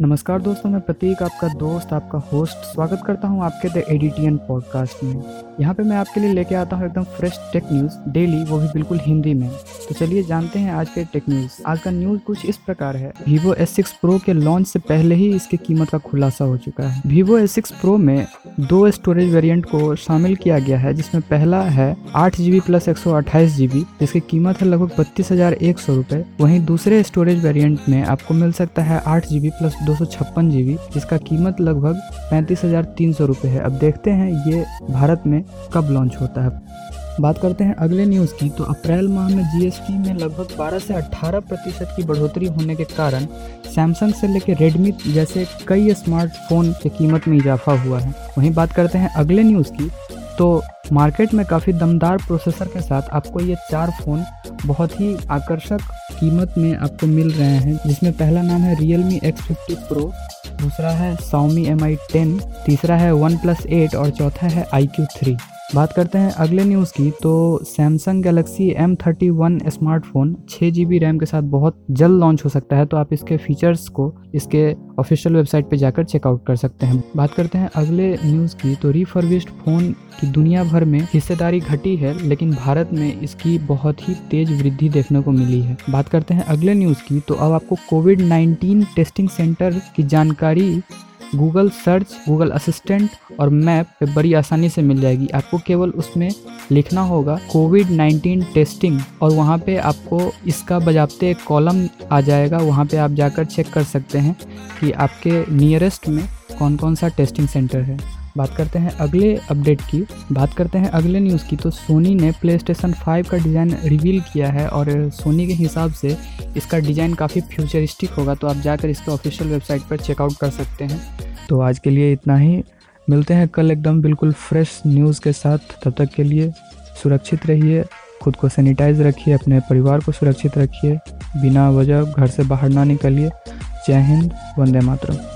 नमस्कार दोस्तों, मैं प्रतीक, आपका दोस्त, आपका होस्ट स्वागत करता हूँ आपके द एडिटियन पॉडकास्ट में। यहाँ पे मैं आपके लिए लेके आता हूँ एकदम फ्रेश टेक न्यूज़ डेली वो भी बिल्कुल हिंदी में। तो चलिए जानते हैं आज के टेक न्यूज़ आज का न्यूज़ कुछ इस प्रकार है। वीवो एस सिक्स प्रो के लॉन्च से पहले ही इसकी कीमत का खुलासा हो चुका है। वीवो एस सिक्स प्रो में दो स्टोरेज वेरियंट को शामिल किया गया है, जिसमें पहला है आठ जी प्लस एक सौ अट्ठाईस जीबी जिसकी कीमत है लगभग बत्तीस हज़ार एक सौ रुपए। वहीं दूसरे स्टोरेज वेरियंट में आपको मिल सकता है आठ जीबी प्लस दो सौ जिसका कीमत लगभग पैंतीस हज़ार तीन सौ रुपए है। अब देखते हैं ये भारत में कब लॉन्च होता है। बात करते हैं अगले न्यूज़ की तो अप्रैल माह में जीएसटी में लगभग 12 से 18 प्रतिशत की बढ़ोतरी होने के कारण सैमसंग से लेकर रेडमी जैसे कई स्मार्टफ़ोन की कीमत में इजाफा हुआ है। वहीं बात करते हैं अगले न्यूज़ की तो मार्केट में काफ़ी दमदार प्रोसेसर के साथ आपको ये चार फ़ोन बहुत ही आकर्षक कीमत में आपको मिल रहे हैं, जिसमें पहला नाम है Realme X fifty pro दूसरा है साउमी एम आई टेन तीसरा है वन प्लस एट और चौथा है आई क्यू थ्री बात करते हैं अगले न्यूज़ की तो Samsung Galaxy M thirty one smartphone छः जी बी रैम के साथ बहुत जल्द लॉन्च हो सकता है तो आप इसके फीचर्स को इसके ऑफिशियल वेबसाइट पे जाकर चेकआउट कर सकते हैं। बात करते हैं अगले न्यूज़ की तो रिफर्बिश्ड फ़ोन की दुनिया भर में हिस्सेदारी घटी है, लेकिन भारत में इसकी बहुत ही तेज वृद्धि देखने को मिली है। बात करते हैं अगले न्यूज़ की तो अब आपको कोविड नाइन्टीन टेस्टिंग सेंटर की जानकारी गूगल सर्च गूगल असिस्टेंट और मैप पे बड़ी आसानी से मिल जाएगी। आपको केवल उसमें लिखना होगा कोविड 19 टेस्टिंग और वहाँ पे आपको इसका बजाबते एक कॉलम आ जाएगा। वहाँ पे आप जाकर चेक कर सकते हैं कि आपके नियरेस्ट में कौन कौन सा टेस्टिंग सेंटर है। बात करते हैं अगले अपडेट की। बात करते हैं अगले न्यूज़ की। तो सोनी ने प्ले स्टेशन फाइव का डिज़ाइन रिवील किया है और सोनी के हिसाब से इसका डिज़ाइन काफ़ी फ्यूचरिस्टिक होगा। तो आप जाकर इसके ऑफिशियल वेबसाइट पर चेकआउट कर सकते हैं। तो आज के लिए इतना ही। मिलते हैं कल एकदम बिल्कुल फ्रेश न्यूज़ के साथ। तब तक के लिए सुरक्षित रहिए, खुद को सैनिटाइज रखिए, अपने परिवार को सुरक्षित रखिए, बिना वजह घर से बाहर ना निकलिए। जय हिंद, वंदे मातरम।